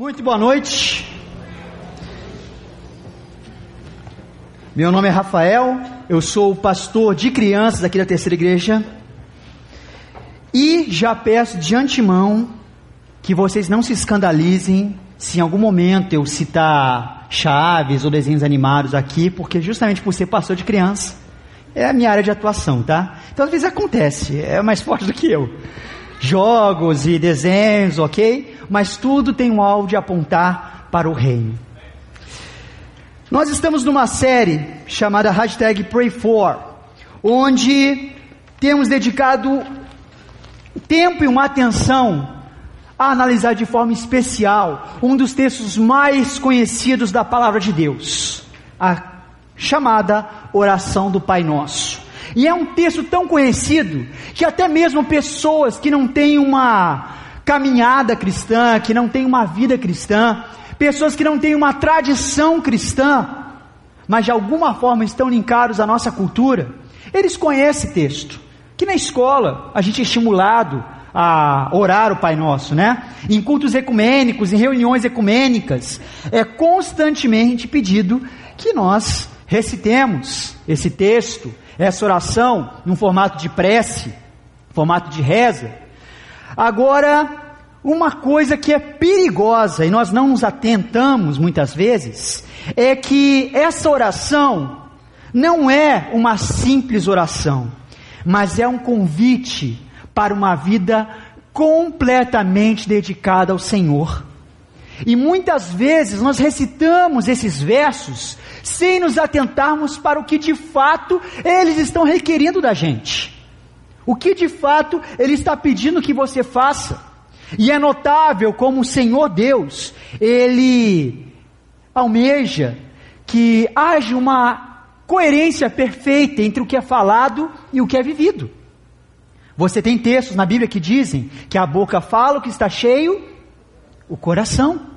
Muito boa noite. Meu nome é Rafael, eu sou pastor de crianças aqui da terceira igreja. E já peço de antemão que vocês não se escandalizem se em algum momento eu citar chaves ou desenhos animados aqui, porque justamente por ser pastor de criança, é a minha área de atuação, tá? Então às vezes acontece, é mais forte do que eu. Jogos e desenhos, ok? Mas tudo tem um alvo de apontar para o reino. Nós estamos numa série chamada hashtag Pray4, onde temos dedicado tempo e uma atenção a analisar de forma especial um dos textos mais conhecidos da palavra de Deus, a chamada oração do Pai Nosso. E é um texto tão conhecido que até mesmo pessoas que não têm uma caminhada cristã, que não têm uma vida cristã, pessoas que não têm uma tradição cristã, mas de alguma forma estão linkados à nossa cultura, eles conhecem texto. Que na escola a gente é estimulado a orar o Pai Nosso, né? Em cultos ecumênicos, em reuniões ecumênicas, é constantemente pedido que nós recitemos esse texto, essa oração, num formato de prece, formato de reza. Agora, uma coisa que é perigosa e nós não nos atentamos muitas vezes, é que essa oração não é uma simples oração, mas é um convite para uma vida completamente dedicada ao Senhor. E muitas vezes nós recitamos esses versos sem nos atentarmos para o que de fato eles estão requerendo da gente. O que de fato ele está pedindo que você faça. E é notável como o Senhor Deus, ele almeja que haja uma coerência perfeita entre o que é falado e o que é vivido. Você tem textos na Bíblia que dizem que a boca fala o que está cheio, o coração.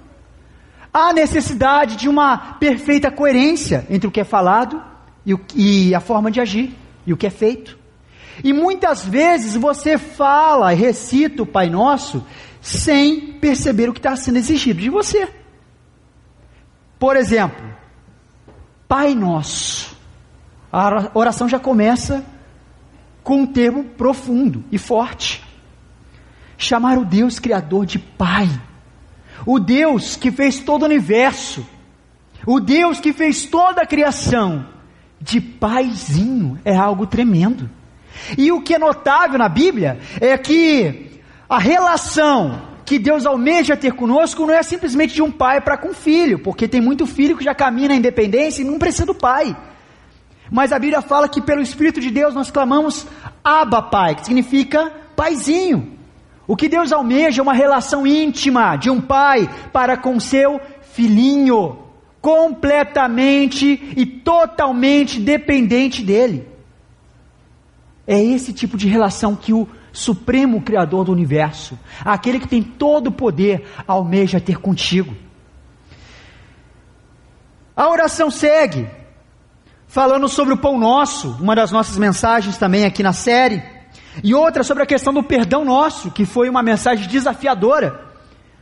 Há necessidade de uma perfeita coerência entre o que é falado e, o, e a forma de agir e o que é feito. E muitas vezes você fala recita o Pai Nosso sem perceber o que está sendo exigido de você. Por exemplo, Pai Nosso. A oração já começa com um termo profundo e forte. Chamar o Deus Criador de Pai. O Deus que fez todo o universo. O Deus que fez toda a criação. De paizinho é algo tremendo. E o que é notável na Bíblia é que a relação que Deus almeja ter conosco não é simplesmente de um pai para com filho, porque tem muito filho que já caminha na independência e não precisa do pai. Mas a Bíblia fala que pelo Espírito de Deus nós clamamos Abba Pai, que significa paizinho. O que Deus almeja é uma relação íntima de um pai para com seu filhinho, completamente e totalmente dependente dele. É esse tipo de relação que o Supremo Criador do universo, aquele que tem todo o poder, almeja ter contigo. A oração segue falando sobre o pão nosso, uma das nossas mensagens também aqui na série, e outra sobre a questão do perdão nosso, que foi uma mensagem desafiadora.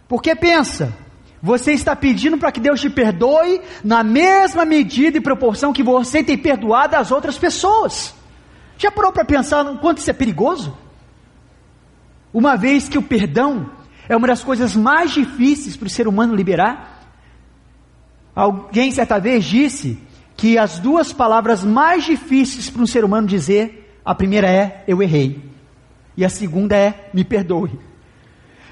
Porque pensa, você está pedindo para que Deus te perdoe na mesma medida e proporção que você tem perdoado as outras pessoas. Já parou para pensar no quanto isso é perigoso? Uma vez que o perdão é uma das coisas mais difíceis para o ser humano liberar. Alguém certa vez disse que as duas palavras mais difíceis para um ser humano dizer, a primeira é eu errei, e a segunda é me perdoe.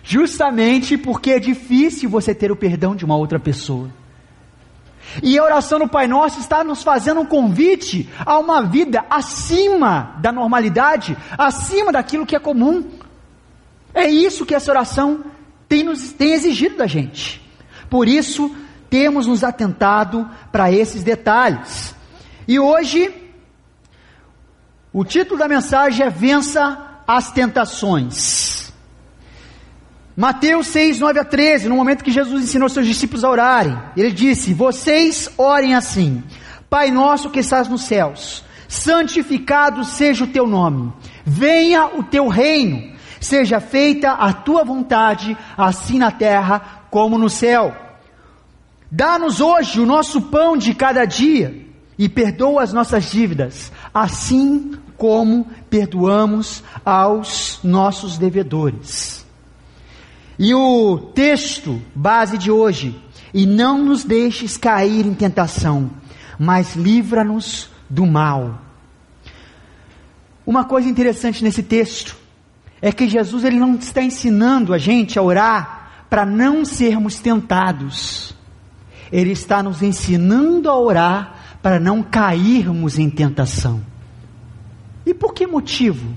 Justamente porque é difícil você ter o perdão de uma outra pessoa. E a oração do Pai Nosso está nos fazendo um convite a uma vida acima da normalidade, acima daquilo que é comum. É isso que essa oração tem, nos, tem exigido da gente. Por isso, temos nos atentado para esses detalhes. E hoje, o título da mensagem é Vença as Tentações. Mateus 6, 9 a 13, no momento que Jesus ensinou seus discípulos a orarem, ele disse: Vocês orem assim, Pai nosso que estás nos céus, santificado seja o teu nome, venha o teu reino, seja feita a tua vontade, assim na terra como no céu. Dá-nos hoje o nosso pão de cada dia e perdoa as nossas dívidas, assim como perdoamos aos nossos devedores. E o texto base de hoje, e não nos deixes cair em tentação, mas livra-nos do mal. Uma coisa interessante nesse texto é que Jesus ele não está ensinando a gente a orar para não sermos tentados. Ele está nos ensinando a orar para não cairmos em tentação. E por que motivo?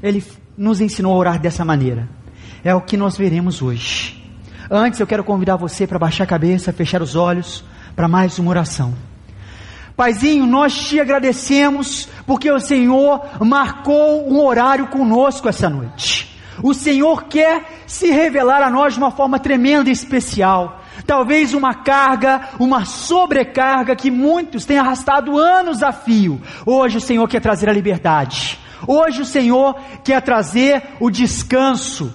Ele nos ensinou a orar dessa maneira. É o que nós veremos hoje. Antes eu quero convidar você para baixar a cabeça, fechar os olhos para mais uma oração. Paizinho, nós te agradecemos porque o Senhor marcou um horário conosco essa noite. O Senhor quer se revelar a nós de uma forma tremenda e especial talvez uma carga, uma sobrecarga que muitos têm arrastado anos a fio. Hoje o Senhor quer trazer a liberdade. Hoje o Senhor quer trazer o descanso.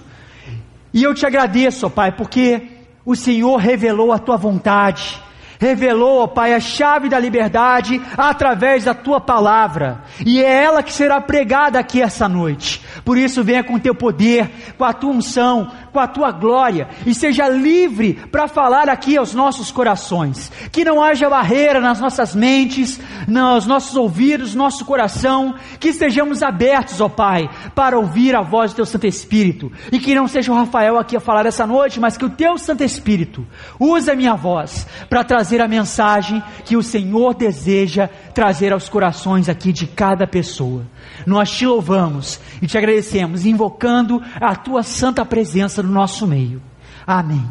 E eu te agradeço, ó Pai, porque o Senhor revelou a tua vontade revelou, ó Pai, a chave da liberdade através da tua palavra, e é ela que será pregada aqui essa noite. Por isso, venha com teu poder, com a tua unção, com a tua glória, e seja livre para falar aqui aos nossos corações. Que não haja barreira nas nossas mentes, nos nossos ouvidos, nosso coração, que estejamos abertos, ó Pai, para ouvir a voz do teu Santo Espírito, e que não seja o Rafael aqui a falar essa noite, mas que o teu Santo Espírito use a minha voz para trazer a mensagem que o Senhor deseja trazer aos corações aqui de cada pessoa. Nós te louvamos e te agradecemos, invocando a tua santa presença no nosso meio. Amém.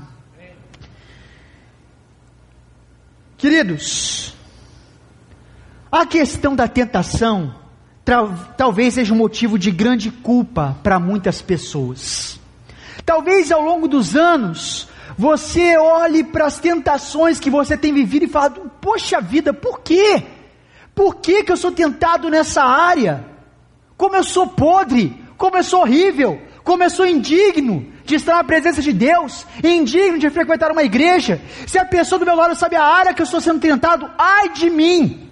Queridos, a questão da tentação talvez seja um motivo de grande culpa para muitas pessoas. Talvez ao longo dos anos você olhe para as tentações que você tem vivido e fala: Poxa vida, por quê? Por que, que eu sou tentado nessa área? Como eu sou podre, como eu sou horrível, como eu sou indigno de estar na presença de Deus, indigno de frequentar uma igreja. Se a pessoa do meu lado sabe a área que eu estou sendo tentado, ai de mim.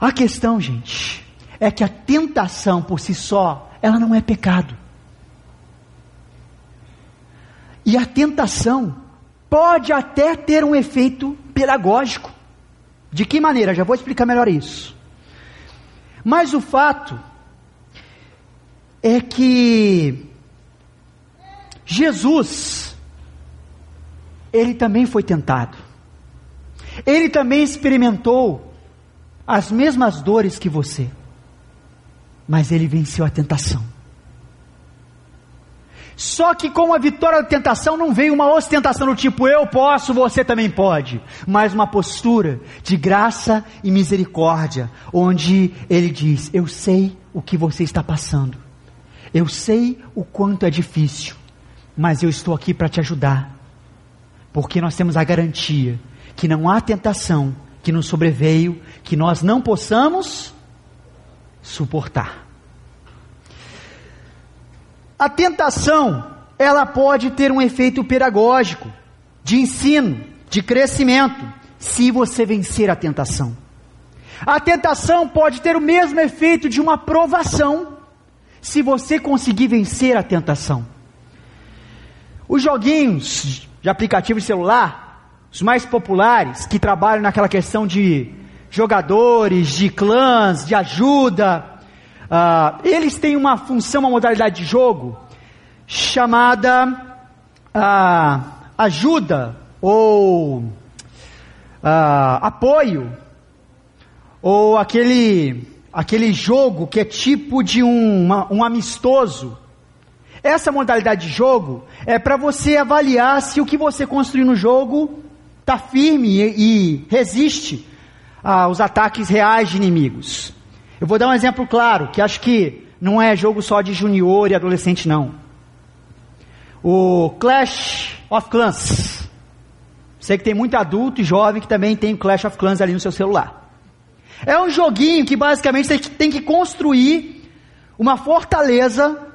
A questão, gente, é que a tentação por si só, ela não é pecado. E a tentação pode até ter um efeito pedagógico. De que maneira? Já vou explicar melhor isso. Mas o fato é que Jesus, ele também foi tentado. Ele também experimentou as mesmas dores que você. Mas ele venceu a tentação. Só que com a vitória da tentação não veio uma ostentação do tipo eu posso, você também pode, mas uma postura de graça e misericórdia, onde ele diz: Eu sei o que você está passando, eu sei o quanto é difícil, mas eu estou aqui para te ajudar, porque nós temos a garantia que não há tentação que nos sobreveio que nós não possamos suportar. A tentação, ela pode ter um efeito pedagógico, de ensino, de crescimento, se você vencer a tentação. A tentação pode ter o mesmo efeito de uma provação, se você conseguir vencer a tentação. Os joguinhos de aplicativo de celular, os mais populares, que trabalham naquela questão de jogadores, de clãs, de ajuda, Uh, eles têm uma função, uma modalidade de jogo chamada uh, ajuda ou uh, apoio ou aquele aquele jogo que é tipo de um, uma, um amistoso. Essa modalidade de jogo é para você avaliar se o que você construiu no jogo está firme e, e resiste aos ataques reais de inimigos. Eu vou dar um exemplo claro, que acho que não é jogo só de junior e adolescente, não. O Clash of Clans. Sei que tem muito adulto e jovem que também tem o Clash of Clans ali no seu celular. É um joguinho que basicamente você tem que construir uma fortaleza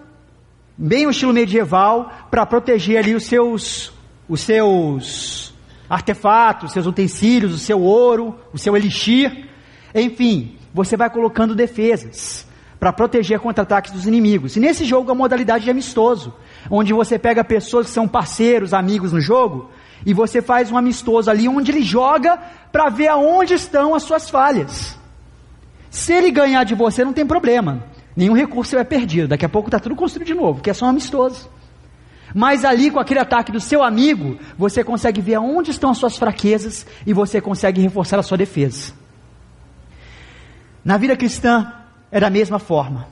bem o estilo medieval, para proteger ali os seus, os seus artefatos, seus utensílios, o seu ouro, o seu elixir. Enfim, você vai colocando defesas para proteger contra ataques dos inimigos. E nesse jogo a modalidade é amistoso, onde você pega pessoas que são parceiros, amigos no jogo, e você faz um amistoso ali onde ele joga para ver aonde estão as suas falhas. Se ele ganhar de você, não tem problema. Nenhum recurso é perdido. Daqui a pouco está tudo construído de novo, que é só um amistoso. Mas ali, com aquele ataque do seu amigo, você consegue ver aonde estão as suas fraquezas e você consegue reforçar a sua defesa. Na vida cristã, é da mesma forma.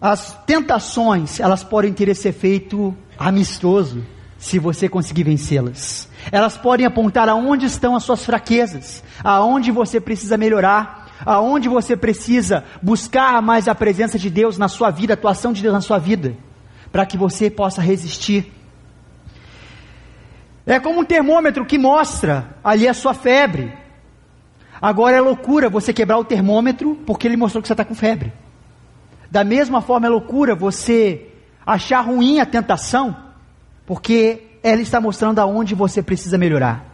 As tentações, elas podem ter esse efeito amistoso, se você conseguir vencê-las. Elas podem apontar aonde estão as suas fraquezas, aonde você precisa melhorar, aonde você precisa buscar mais a presença de Deus na sua vida, a atuação de Deus na sua vida, para que você possa resistir. É como um termômetro que mostra ali a sua febre. Agora é loucura você quebrar o termômetro porque ele mostrou que você está com febre. Da mesma forma é loucura você achar ruim a tentação porque ela está mostrando aonde você precisa melhorar.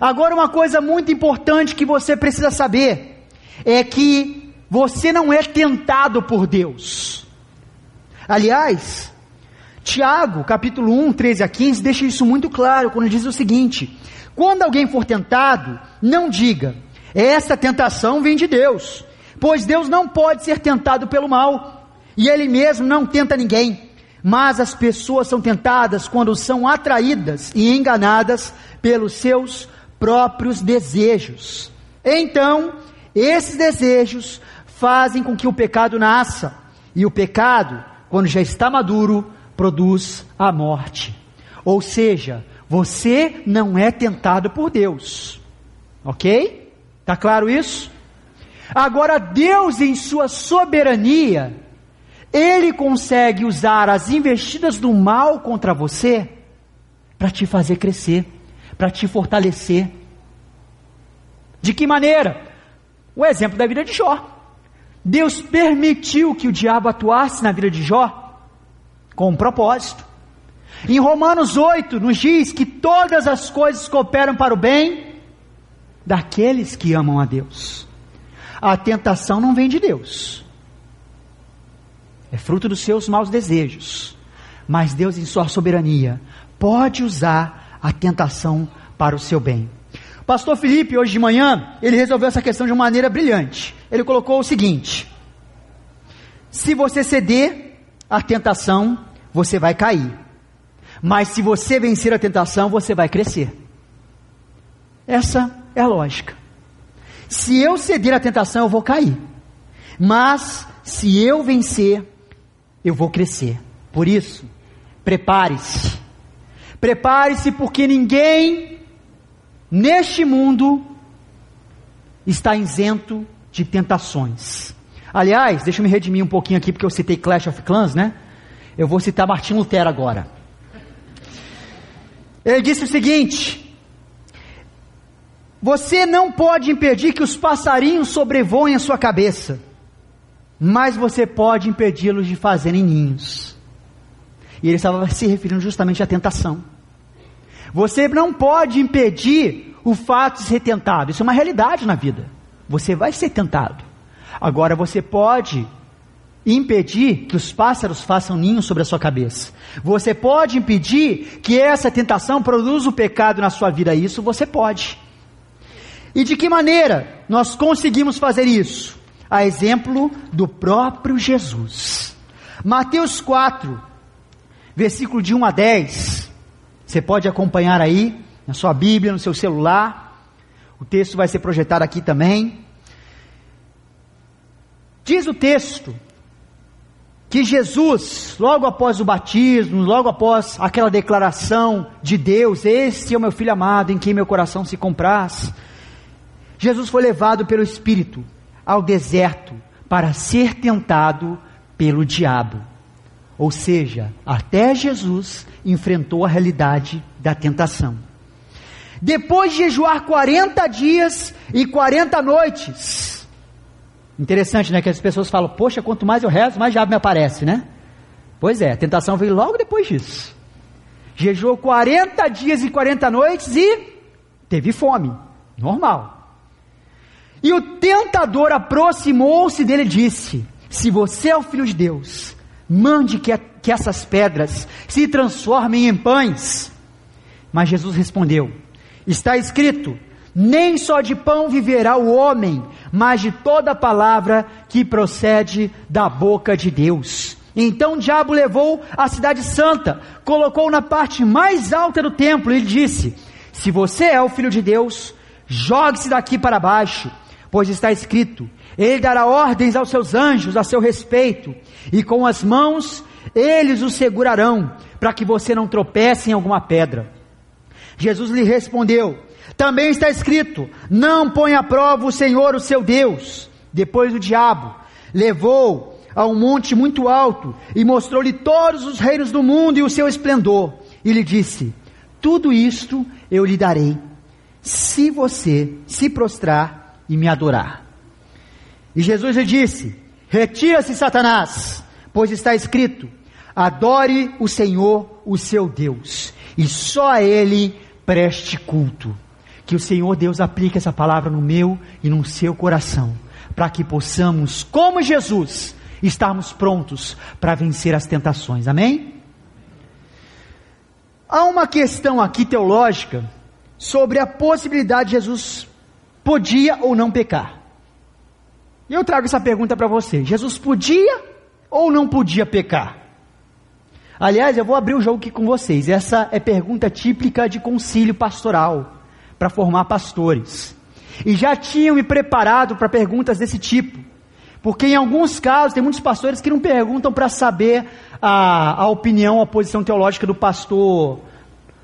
Agora, uma coisa muito importante que você precisa saber é que você não é tentado por Deus. Aliás, Tiago, capítulo 1, 13 a 15, deixa isso muito claro quando diz o seguinte: quando alguém for tentado, não diga, essa tentação vem de Deus, pois Deus não pode ser tentado pelo mal, e Ele mesmo não tenta ninguém. Mas as pessoas são tentadas quando são atraídas e enganadas pelos seus próprios desejos. Então, esses desejos fazem com que o pecado nasça, e o pecado, quando já está maduro, produz a morte. Ou seja, você não é tentado por Deus. Ok? Está claro isso? Agora, Deus, em sua soberania, ele consegue usar as investidas do mal contra você para te fazer crescer, para te fortalecer. De que maneira? O exemplo da vida de Jó. Deus permitiu que o diabo atuasse na vida de Jó com um propósito. Em Romanos 8 nos diz que todas as coisas cooperam para o bem daqueles que amam a Deus. A tentação não vem de Deus é fruto dos seus maus desejos. Mas Deus, em sua soberania, pode usar a tentação para o seu bem. Pastor Felipe, hoje de manhã, ele resolveu essa questão de uma maneira brilhante. Ele colocou o seguinte: se você ceder à tentação, você vai cair. Mas se você vencer a tentação, você vai crescer. Essa é a lógica. Se eu ceder à tentação, eu vou cair. Mas se eu vencer, eu vou crescer. Por isso, prepare-se. Prepare-se porque ninguém neste mundo está isento de tentações. Aliás, deixa eu me redimir um pouquinho aqui porque eu citei Clash of Clans, né? Eu vou citar Martin Lutero agora. Ele disse o seguinte: Você não pode impedir que os passarinhos sobrevoem a sua cabeça mas você pode impedi-los de fazerem ninhos. E ele estava se referindo justamente à tentação. Você não pode impedir o fato de ser tentado, isso é uma realidade na vida. Você vai ser tentado. Agora você pode impedir que os pássaros façam ninhos sobre a sua cabeça. Você pode impedir que essa tentação produza o pecado na sua vida. Isso você pode. E de que maneira nós conseguimos fazer isso? a exemplo do próprio Jesus. Mateus 4, versículo de 1 a 10. Você pode acompanhar aí na sua Bíblia, no seu celular. O texto vai ser projetado aqui também. Diz o texto que Jesus, logo após o batismo, logo após aquela declaração de Deus, este é o meu filho amado em quem meu coração se compraz, Jesus foi levado pelo Espírito ao deserto para ser tentado pelo diabo. Ou seja, até Jesus enfrentou a realidade da tentação. Depois de jejuar 40 dias e 40 noites, Interessante, né? Que as pessoas falam, poxa, quanto mais eu rezo, mais diabo me aparece, né? Pois é, a tentação veio logo depois disso. Jejuou 40 dias e 40 noites e teve fome. Normal. E o tentador aproximou-se dele e disse: Se você é o filho de Deus, mande que, que essas pedras se transformem em pães. Mas Jesus respondeu: Está escrito: Nem só de pão viverá o homem, mas de toda palavra que procede da boca de Deus. Então o diabo levou a cidade santa, colocou na parte mais alta do templo e disse: Se você é o filho de Deus, jogue-se daqui para baixo, pois está escrito: Ele dará ordens aos seus anjos a seu respeito, e com as mãos eles o segurarão, para que você não tropece em alguma pedra. Jesus lhe respondeu: Também está escrito: Não põe à prova o Senhor, o seu Deus. Depois o diabo levou a um monte muito alto e mostrou-lhe todos os reinos do mundo e o seu esplendor. E lhe disse: Tudo isto eu lhe darei, se você se prostrar e me adorar. E Jesus lhe disse: Retira-se, Satanás, pois está escrito: Adore o Senhor, o seu Deus, e só a Ele preste culto. Que o Senhor Deus aplique essa palavra no meu e no seu coração, para que possamos, como Jesus, estarmos prontos para vencer as tentações. Amém? Há uma questão aqui teológica sobre a possibilidade de Jesus podia ou não pecar. E eu trago essa pergunta para você: Jesus podia ou não podia pecar? Aliás, eu vou abrir o jogo aqui com vocês. Essa é pergunta típica de concílio pastoral para formar pastores. E já tinham me preparado para perguntas desse tipo. Porque em alguns casos, tem muitos pastores que não perguntam para saber a, a opinião, a posição teológica do pastor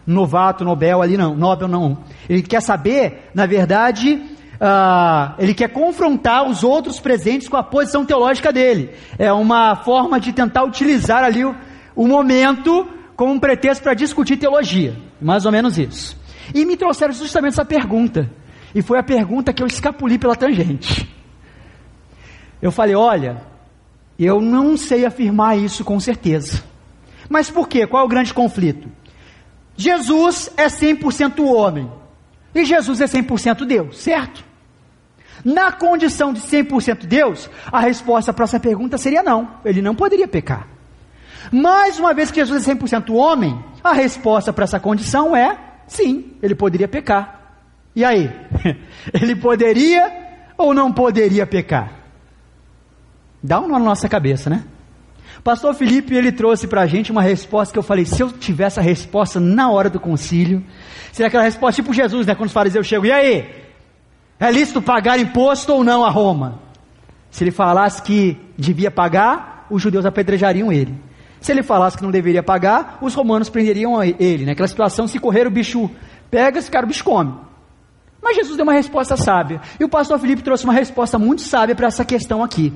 novato, Nobel ali, não, Nobel não. Ele quer saber, na verdade, uh, ele quer confrontar os outros presentes com a posição teológica dele. É uma forma de tentar utilizar ali o, o momento como um pretexto para discutir teologia. Mais ou menos isso. E me trouxeram justamente essa pergunta. E foi a pergunta que eu escapuli pela tangente. Eu falei: olha, eu não sei afirmar isso com certeza. Mas por quê? Qual é o grande conflito? Jesus é 100% homem e Jesus é 100% Deus, certo? Na condição de 100% Deus, a resposta para essa pergunta seria não, ele não poderia pecar. Mais uma vez que Jesus é 100% homem, a resposta para essa condição é sim, ele poderia pecar. E aí? ele poderia ou não poderia pecar? Dá um nó na nossa cabeça, né? Pastor Felipe, ele trouxe para a gente uma resposta que eu falei, se eu tivesse a resposta na hora do concílio, seria aquela resposta tipo Jesus, né? Quando os fariseus chegam, e aí? É lícito pagar imposto ou não a Roma? Se ele falasse que devia pagar, os judeus apedrejariam ele. Se ele falasse que não deveria pagar, os romanos prenderiam ele. Naquela situação, se correr o bicho pega, esse cara o bicho come. Mas Jesus deu uma resposta sábia. E o pastor Felipe trouxe uma resposta muito sábia para essa questão aqui.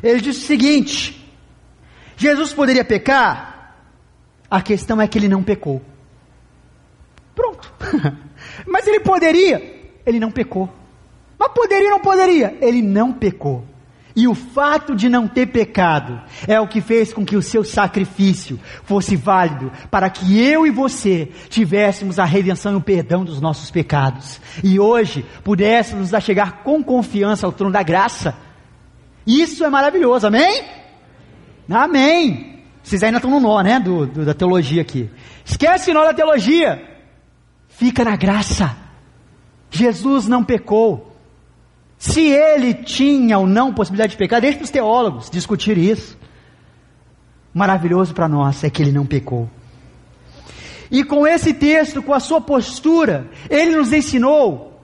Ele disse o seguinte: Jesus poderia pecar? A questão é que ele não pecou. Pronto. Mas ele poderia? Ele não pecou. Mas poderia ou não poderia? Ele não pecou. E o fato de não ter pecado é o que fez com que o seu sacrifício fosse válido para que eu e você tivéssemos a redenção e o perdão dos nossos pecados. E hoje pudéssemos chegar com confiança ao trono da graça isso é maravilhoso, amém? Amém. Vocês ainda estão no nó, né? Do, do, da teologia aqui. Esquece o nó da teologia. Fica na graça. Jesus não pecou. Se ele tinha ou não possibilidade de pecar, deixa para os teólogos discutir isso. Maravilhoso para nós é que ele não pecou. E com esse texto, com a sua postura, ele nos ensinou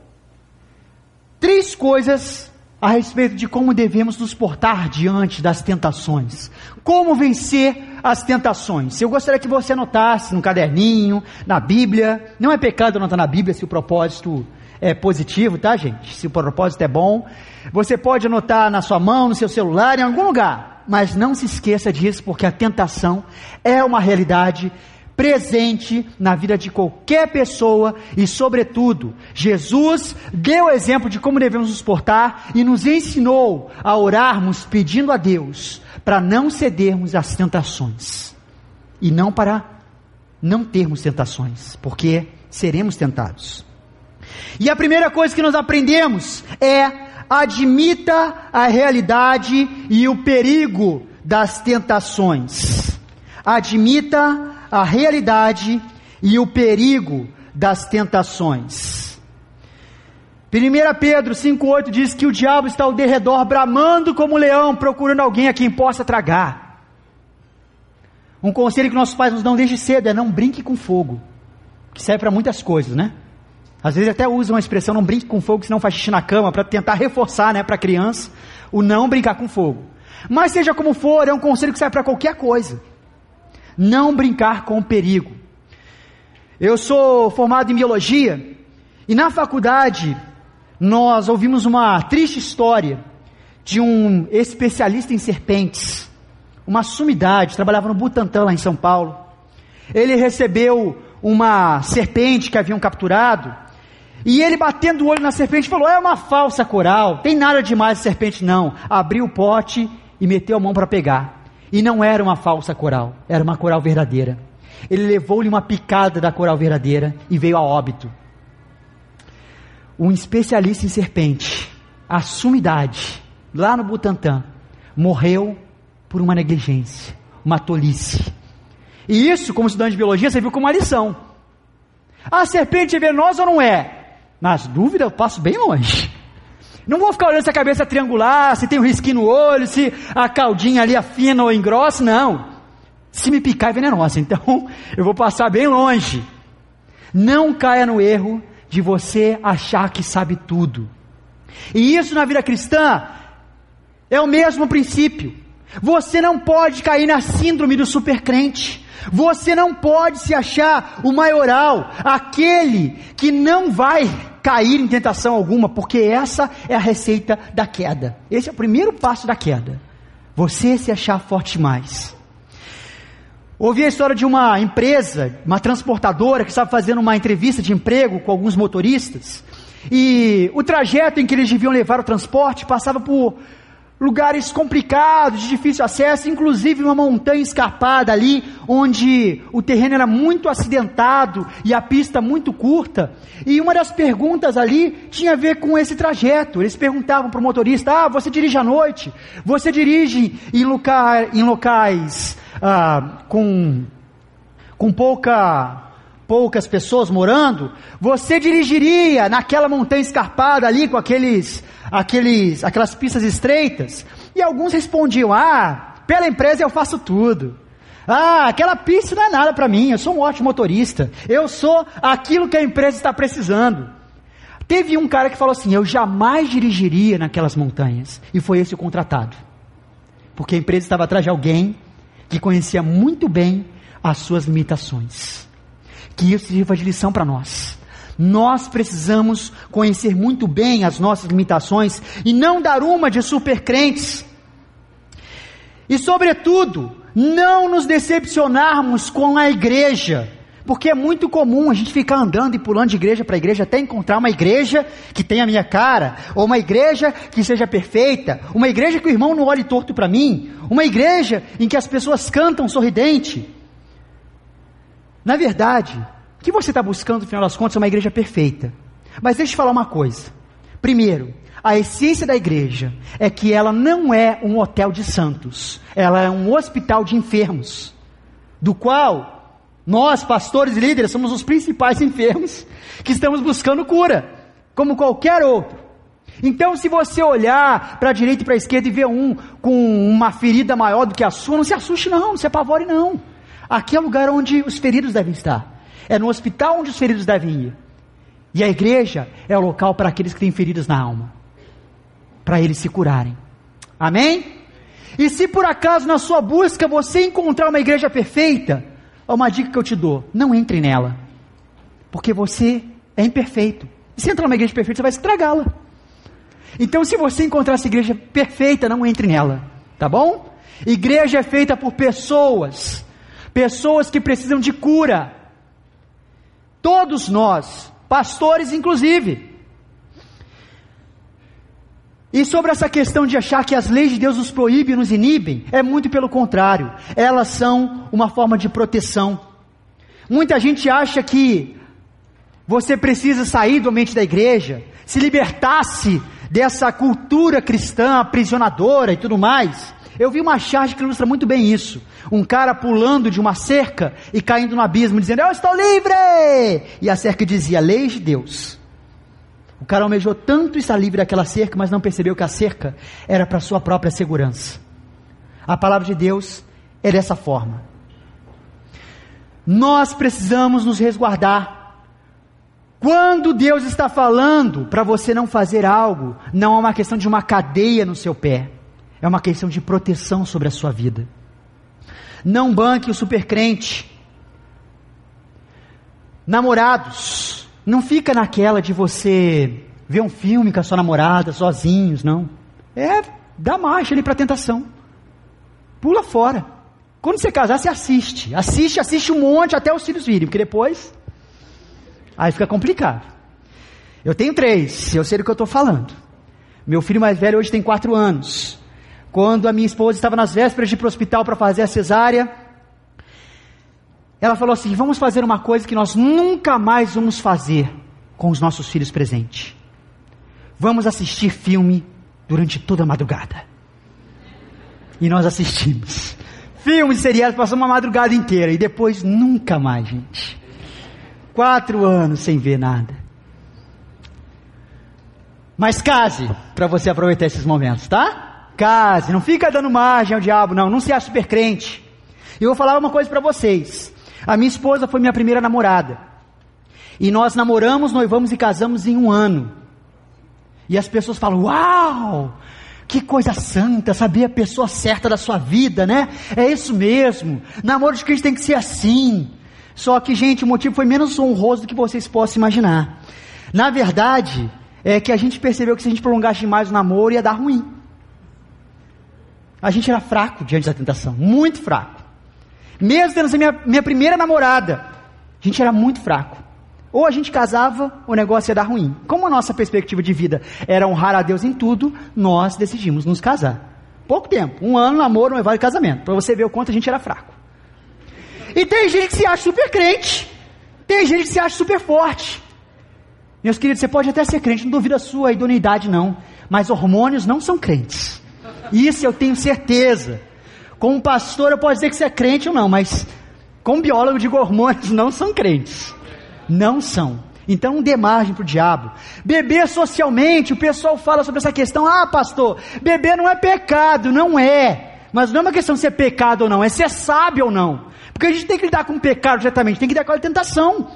três coisas a respeito de como devemos nos portar diante das tentações. Como vencer as tentações. Eu gostaria que você anotasse no caderninho, na Bíblia. Não é pecado anotar na Bíblia se o propósito é positivo, tá, gente? Se o propósito é bom. Você pode anotar na sua mão, no seu celular, em algum lugar. Mas não se esqueça disso, porque a tentação é uma realidade presente na vida de qualquer pessoa e, sobretudo, Jesus deu o exemplo de como devemos nos portar e nos ensinou a orarmos pedindo a Deus para não cedermos às tentações e não para não termos tentações, porque seremos tentados. E a primeira coisa que nós aprendemos é admita a realidade e o perigo das tentações. Admita a realidade e o perigo das tentações. 1 Pedro 5,8 diz que o diabo está ao derredor, bramando como um leão, procurando alguém a quem possa tragar. Um conselho que nossos pais nos dão desde cedo é não brinque com fogo, que serve para muitas coisas, né? Às vezes até usam a expressão não brinque com fogo, senão faz xixi na cama, para tentar reforçar né, para a criança o não brincar com fogo. Mas seja como for, é um conselho que serve para qualquer coisa. Não brincar com perigo. Eu sou formado em biologia e na faculdade nós ouvimos uma triste história de um especialista em serpentes, uma sumidade, trabalhava no Butantã lá em São Paulo. Ele recebeu uma serpente que haviam capturado e ele batendo o olho na serpente falou: É uma falsa coral, tem nada demais a serpente não. Abriu o pote e meteu a mão para pegar. E não era uma falsa coral, era uma coral verdadeira. Ele levou-lhe uma picada da coral verdadeira e veio a óbito. Um especialista em serpente, a sumidade, lá no Butantã, morreu por uma negligência, uma tolice. E isso, como estudante de biologia, você viu como uma lição. A serpente é venenosa ou não é? Nas dúvidas, eu passo bem longe. Não vou ficar olhando se a cabeça é triangular, se tem um risquinho no olho, se a caldinha ali afina ou engrossa, não. Se me picar é venenosa, então eu vou passar bem longe. Não caia no erro de você achar que sabe tudo. E isso na vida cristã é o mesmo princípio. Você não pode cair na síndrome do supercrente. Você não pode se achar o maioral, aquele que não vai cair em tentação alguma, porque essa é a receita da queda. Esse é o primeiro passo da queda. Você se achar forte demais. Ouvi a história de uma empresa, uma transportadora que estava fazendo uma entrevista de emprego com alguns motoristas. E o trajeto em que eles deviam levar o transporte passava por lugares complicados, de difícil acesso, inclusive uma montanha escarpada ali, onde o terreno era muito acidentado e a pista muito curta. E uma das perguntas ali tinha a ver com esse trajeto. Eles perguntavam para o motorista: Ah, você dirige à noite? Você dirige em, loca em locais ah, com, com pouca poucas pessoas morando, você dirigiria naquela montanha escarpada ali com aqueles, aqueles, aquelas pistas estreitas? E alguns respondiam: Ah, pela empresa eu faço tudo. Ah, aquela pista não é nada para mim, eu sou um ótimo motorista. Eu sou aquilo que a empresa está precisando. Teve um cara que falou assim: Eu jamais dirigiria naquelas montanhas. E foi esse o contratado. Porque a empresa estava atrás de alguém que conhecia muito bem as suas limitações que isso sirva de lição para nós. Nós precisamos conhecer muito bem as nossas limitações e não dar uma de supercrentes. E, sobretudo, não nos decepcionarmos com a igreja, porque é muito comum a gente ficar andando e pulando de igreja para igreja até encontrar uma igreja que tenha a minha cara, ou uma igreja que seja perfeita, uma igreja que o irmão não olhe torto para mim, uma igreja em que as pessoas cantam sorridente. Na verdade, que você está buscando, no final das contas, é uma igreja perfeita. Mas deixa eu te falar uma coisa. Primeiro, a essência da igreja é que ela não é um hotel de santos, ela é um hospital de enfermos, do qual nós, pastores e líderes, somos os principais enfermos que estamos buscando cura, como qualquer outro. Então, se você olhar para a direita e para a esquerda e ver um com uma ferida maior do que a sua, não se assuste, não, não se apavore, não. Aqui é o lugar onde os feridos devem estar. É no hospital onde os feridos devem ir. E a igreja é o local para aqueles que têm feridas na alma. Para eles se curarem. Amém? E se por acaso na sua busca você encontrar uma igreja perfeita, uma dica que eu te dou: não entre nela. Porque você é imperfeito. E se entrar numa igreja perfeita, você vai estragá-la. Então, se você encontrar essa igreja perfeita, não entre nela. Tá bom? Igreja é feita por pessoas pessoas que precisam de cura. Todos nós, pastores inclusive. E sobre essa questão de achar que as leis de Deus nos proíbem nos inibem, é muito pelo contrário. Elas são uma forma de proteção. Muita gente acha que você precisa sair do ambiente da igreja, se libertar-se dessa cultura cristã aprisionadora e tudo mais. Eu vi uma charge que ilustra muito bem isso. Um cara pulando de uma cerca e caindo no abismo, dizendo: Eu estou livre! E a cerca dizia: Leis de Deus. O cara almejou tanto estar livre daquela cerca, mas não percebeu que a cerca era para sua própria segurança. A palavra de Deus é dessa forma. Nós precisamos nos resguardar. Quando Deus está falando para você não fazer algo, não é uma questão de uma cadeia no seu pé, é uma questão de proteção sobre a sua vida. Não banque o supercrente. Namorados, não fica naquela de você ver um filme com a sua namorada, sozinhos, não. É, dá marcha ali para a tentação. Pula fora. Quando você casar, você assiste. Assiste, assiste um monte até os filhos virem, porque depois. Aí fica complicado. Eu tenho três, eu sei do que eu estou falando. Meu filho mais velho hoje tem quatro anos. Quando a minha esposa estava nas vésperas de ir para o hospital para fazer a cesárea, ela falou assim: vamos fazer uma coisa que nós nunca mais vamos fazer com os nossos filhos presentes. Vamos assistir filme durante toda a madrugada. E nós assistimos. Filmes seriados, passamos uma madrugada inteira e depois nunca mais, gente. Quatro anos sem ver nada. Mas case para você aproveitar esses momentos, tá? Case, não fica dando margem ao diabo, não. Não se acha super crente. E eu vou falar uma coisa para vocês. A minha esposa foi minha primeira namorada. E nós namoramos, noivamos e casamos em um ano. E as pessoas falam: Uau! Que coisa santa, saber a pessoa certa da sua vida, né? É isso mesmo. Namoro de Cristo tem que ser assim. Só que, gente, o motivo foi menos honroso do que vocês possam imaginar. Na verdade, é que a gente percebeu que se a gente prolongasse demais o namoro ia dar ruim. A gente era fraco diante da tentação, muito fraco. Mesmo tendo sido minha, minha primeira namorada, a gente era muito fraco. Ou a gente casava, o negócio ia dar ruim. Como a nossa perspectiva de vida era honrar a Deus em tudo, nós decidimos nos casar. Pouco tempo, um ano, namoro, noivado e casamento. Para você ver o quanto a gente era fraco. E tem gente que se acha super crente. Tem gente que se acha super forte. Meus queridos, você pode até ser crente, não duvido a sua idoneidade, não. Mas hormônios não são crentes. Isso eu tenho certeza. Como pastor, eu posso dizer que você é crente ou não, mas como biólogo, digo hormônios não são crentes. Não são. Então dê margem para o diabo. Beber socialmente, o pessoal fala sobre essa questão. Ah, pastor, beber não é pecado, não é. Mas não é uma questão de ser pecado ou não, é ser sábio ou não. Porque a gente tem que lidar com o pecado diretamente, tem que lidar com a tentação.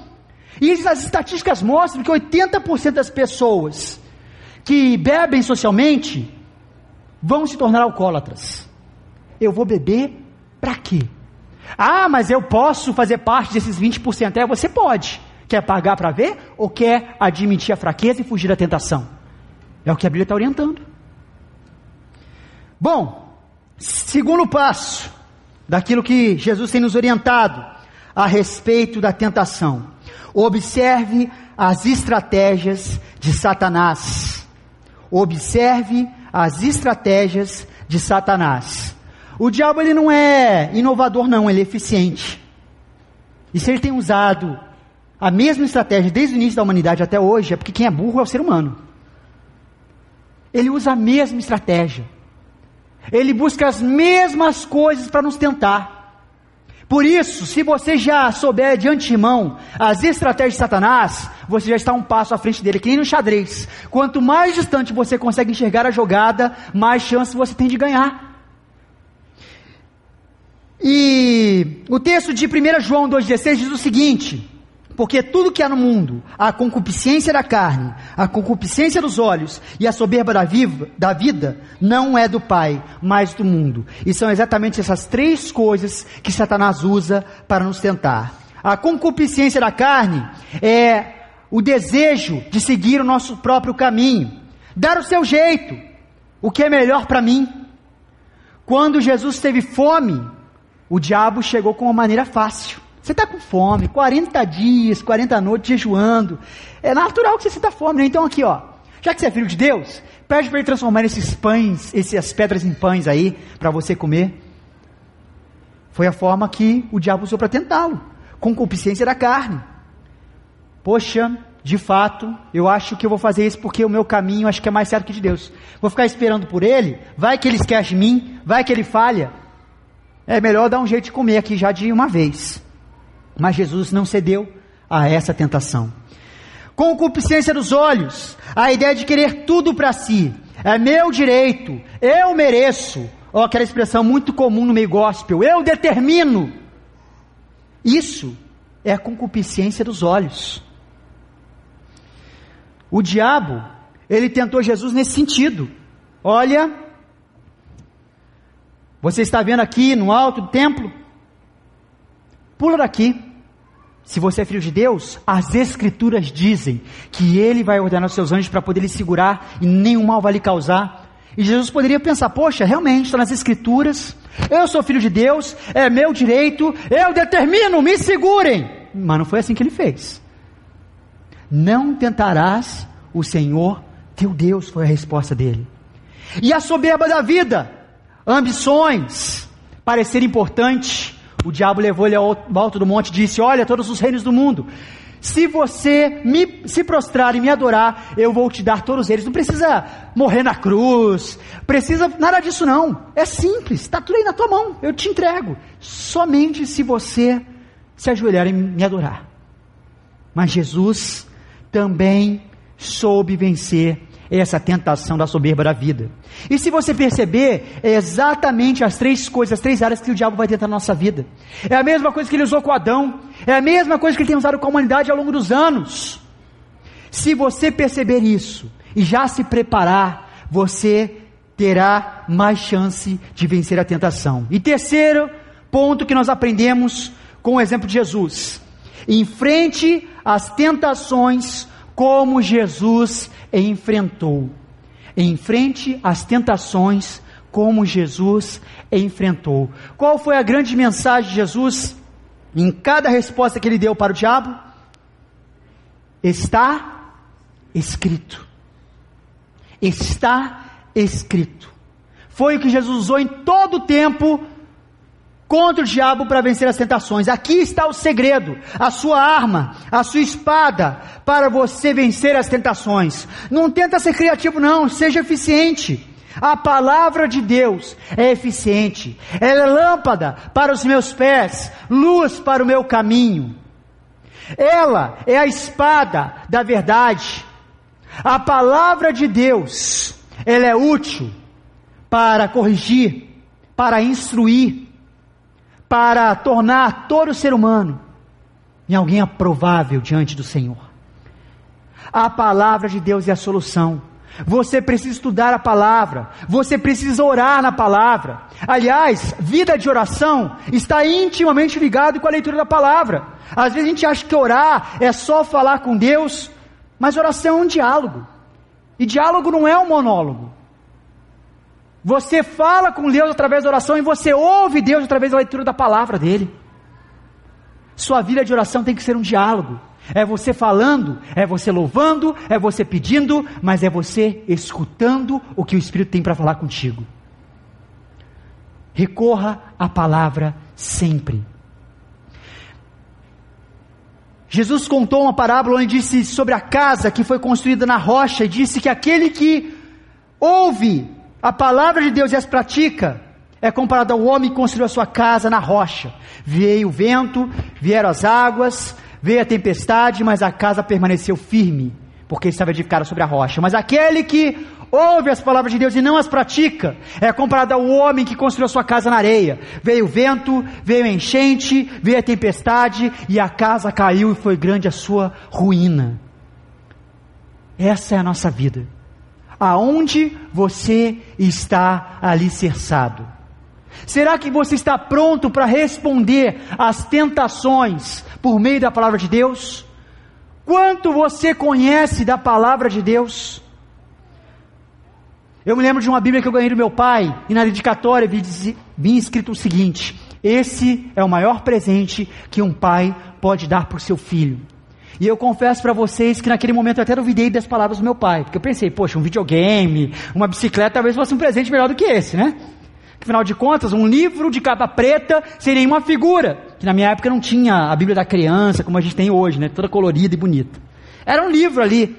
E as estatísticas mostram que 80% das pessoas que bebem socialmente vão se tornar alcoólatras. Eu vou beber para quê? Ah, mas eu posso fazer parte desses 20%. É, você pode. Quer pagar para ver ou quer admitir a fraqueza e fugir da tentação? É o que a Bíblia está orientando. Bom, segundo passo daquilo que Jesus tem nos orientado a respeito da tentação. Observe as estratégias de Satanás. Observe as estratégias de Satanás. O diabo ele não é inovador não, ele é eficiente. E se ele tem usado a mesma estratégia desde o início da humanidade até hoje, é porque quem é burro é o ser humano. Ele usa a mesma estratégia. Ele busca as mesmas coisas para nos tentar. Por isso, se você já souber de antemão as estratégias de Satanás, você já está um passo à frente dele, que nem no xadrez. Quanto mais distante você consegue enxergar a jogada, mais chance você tem de ganhar. E o texto de 1 João 2,16 diz o seguinte: Porque tudo que há no mundo, a concupiscência da carne, a concupiscência dos olhos e a soberba da, viva, da vida, não é do Pai, mas do mundo. E são exatamente essas três coisas que Satanás usa para nos tentar. A concupiscência da carne é o desejo de seguir o nosso próprio caminho, dar o seu jeito, o que é melhor para mim. Quando Jesus teve fome, o diabo chegou com uma maneira fácil. Você está com fome, 40 dias, 40 noites jejuando. É natural que você sinta fome, né? Então aqui, ó. Já que você é filho de Deus, pede para ele transformar esses pães, essas pedras em pães aí, para você comer. Foi a forma que o diabo usou para tentá-lo. Concupiscência da carne. Poxa, de fato, eu acho que eu vou fazer isso porque o meu caminho acho que é mais certo que de Deus. Vou ficar esperando por ele, vai que ele esquece de mim, vai que ele falha. É melhor dar um jeito de comer aqui já de uma vez. Mas Jesus não cedeu a essa tentação. Concupiscência dos olhos, a ideia de querer tudo para si. É meu direito, eu mereço. Ó, aquela expressão muito comum no meio gospel, eu determino. Isso é a concupiscência dos olhos. O diabo, ele tentou Jesus nesse sentido. Olha, você está vendo aqui no alto do templo? Pula daqui. Se você é filho de Deus, as escrituras dizem que ele vai ordenar os seus anjos para poder lhe segurar e nenhum mal vai lhe causar. E Jesus poderia pensar: poxa, realmente está nas escrituras, eu sou filho de Deus, é meu direito, eu determino, me segurem. Mas não foi assim que ele fez. Não tentarás o Senhor teu Deus, foi a resposta dele. E a soberba da vida, ambições, parecer importante, o diabo levou ele ao alto do monte e disse: Olha, todos os reinos do mundo, se você me, se prostrar e me adorar, eu vou te dar todos eles. Não precisa morrer na cruz, precisa nada disso não. É simples, está tudo aí na tua mão, eu te entrego. Somente se você se ajoelhar e me adorar. Mas Jesus também soube vencer essa tentação da soberba da vida. E se você perceber, é exatamente as três coisas, as três áreas que o diabo vai tentar na nossa vida. É a mesma coisa que ele usou com Adão, é a mesma coisa que ele tem usado com a humanidade ao longo dos anos. Se você perceber isso e já se preparar, você terá mais chance de vencer a tentação. E terceiro ponto que nós aprendemos com o exemplo de Jesus: enfrente as tentações como Jesus enfrentou. Enfrente as tentações como Jesus enfrentou. Qual foi a grande mensagem de Jesus em cada resposta que ele deu para o diabo? Está escrito. Está escrito. Foi o que Jesus usou em todo o tempo contra o diabo para vencer as tentações. Aqui está o segredo, a sua arma, a sua espada para você vencer as tentações. Não tenta ser criativo não, seja eficiente. A palavra de Deus é eficiente. Ela é lâmpada para os meus pés, luz para o meu caminho. Ela é a espada da verdade. A palavra de Deus, ela é útil para corrigir, para instruir, para tornar todo ser humano em alguém aprovável diante do Senhor. A palavra de Deus é a solução. Você precisa estudar a palavra, você precisa orar na palavra. Aliás, vida de oração está intimamente ligado com a leitura da palavra. Às vezes a gente acha que orar é só falar com Deus, mas oração é um diálogo. E diálogo não é um monólogo. Você fala com Deus através da oração e você ouve Deus através da leitura da palavra dele. Sua vida de oração tem que ser um diálogo. É você falando, é você louvando, é você pedindo, mas é você escutando o que o Espírito tem para falar contigo. Recorra à palavra sempre. Jesus contou uma parábola onde disse sobre a casa que foi construída na rocha e disse que aquele que ouve a palavra de Deus e as pratica é comparado ao homem que construiu a sua casa na rocha. Veio o vento, vieram as águas, veio a tempestade, mas a casa permaneceu firme, porque estava edificada sobre a rocha. Mas aquele que ouve as palavras de Deus e não as pratica, é comparado ao homem que construiu a sua casa na areia. Veio o vento, veio a enchente, veio a tempestade, e a casa caiu e foi grande a sua ruína. Essa é a nossa vida aonde você está alicerçado? Será que você está pronto para responder às tentações por meio da palavra de Deus? Quanto você conhece da palavra de Deus? Eu me lembro de uma Bíblia que eu ganhei do meu pai, e na dedicatória vi, vi escrito o seguinte: Esse é o maior presente que um pai pode dar para o seu filho. E eu confesso para vocês que naquele momento eu até duvidei das palavras do meu pai, porque eu pensei, poxa, um videogame, uma bicicleta talvez fosse um presente melhor do que esse, né? Afinal de contas, um livro de capa preta seria uma figura, que na minha época não tinha a Bíblia da criança como a gente tem hoje, né? Toda colorida e bonita. Era um livro ali,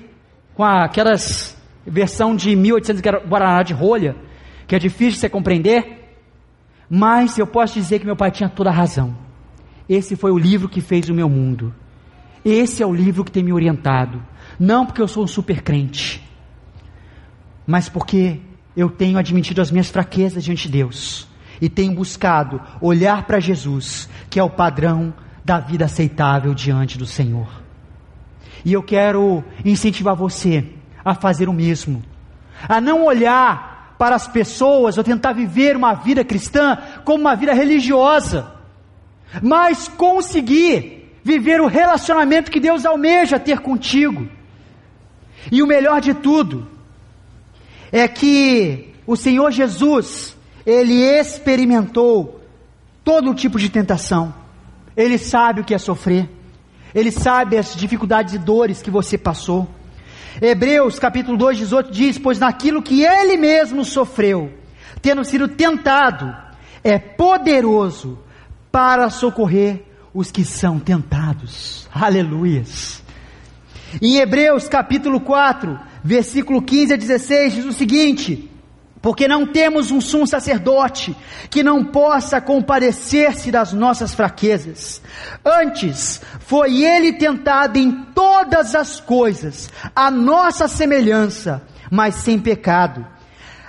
com aquelas versão de 1800 Guaraná de rolha, que é difícil de você compreender, mas eu posso dizer que meu pai tinha toda a razão. Esse foi o livro que fez o meu mundo. Esse é o livro que tem me orientado. Não porque eu sou um super crente, mas porque eu tenho admitido as minhas fraquezas diante de Deus e tenho buscado olhar para Jesus, que é o padrão da vida aceitável diante do Senhor. E eu quero incentivar você a fazer o mesmo, a não olhar para as pessoas ou tentar viver uma vida cristã como uma vida religiosa, mas conseguir viver o relacionamento que Deus almeja ter contigo. E o melhor de tudo, é que o Senhor Jesus, ele experimentou todo tipo de tentação. Ele sabe o que é sofrer. Ele sabe as dificuldades e dores que você passou. Hebreus capítulo 2, 18 diz: Pois naquilo que ele mesmo sofreu, tendo sido tentado, é poderoso para socorrer os que são tentados. Aleluias. Em Hebreus capítulo 4, versículo 15 a 16 diz o seguinte: porque não temos um sumo sacerdote que não possa compadecer-se das nossas fraquezas. Antes, foi ele tentado em todas as coisas, a nossa semelhança, mas sem pecado.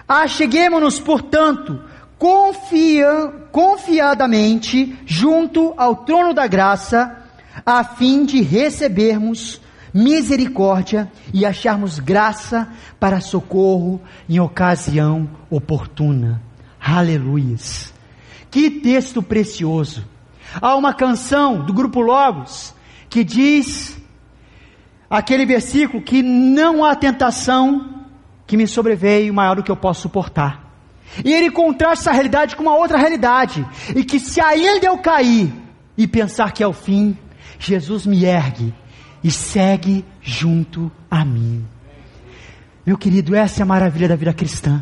Acheguemos-nos, portanto, confia, confiadamente junto ao trono da graça, a fim de recebermos misericórdia e acharmos graça para socorro em ocasião oportuna. Aleluias. Que texto precioso. Há uma canção do grupo Logos que diz aquele versículo que não há tentação que me sobreveio maior do que eu posso suportar. E ele contrasta essa realidade com uma outra realidade. E que se ainda eu cair e pensar que é o fim, Jesus me ergue e segue junto a mim. Meu querido, essa é a maravilha da vida cristã.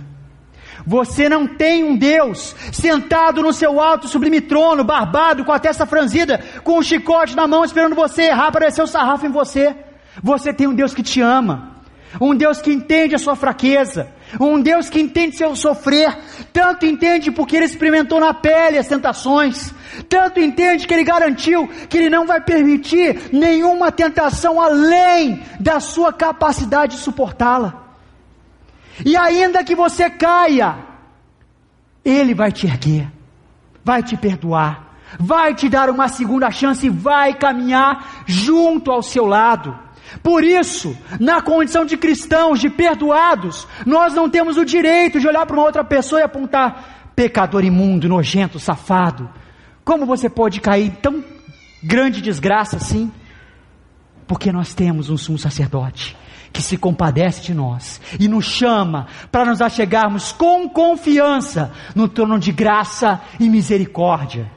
Você não tem um Deus sentado no seu alto sublime trono, barbado, com a testa franzida, com um chicote na mão, esperando você errar para descer o sarrafo em você. Você tem um Deus que te ama, um Deus que entende a sua fraqueza, um Deus que entende seu sofrer, tanto entende porque ele experimentou na pele as tentações, tanto entende que ele garantiu que ele não vai permitir nenhuma tentação além da sua capacidade de suportá-la. E ainda que você caia, ele vai te erguer, vai te perdoar, vai te dar uma segunda chance e vai caminhar junto ao seu lado. Por isso, na condição de cristãos, de perdoados, nós não temos o direito de olhar para uma outra pessoa e apontar pecador imundo, nojento, safado. Como você pode cair em tão grande desgraça assim? Porque nós temos um sumo sacerdote que se compadece de nós e nos chama para nos achegarmos com confiança no trono de graça e misericórdia.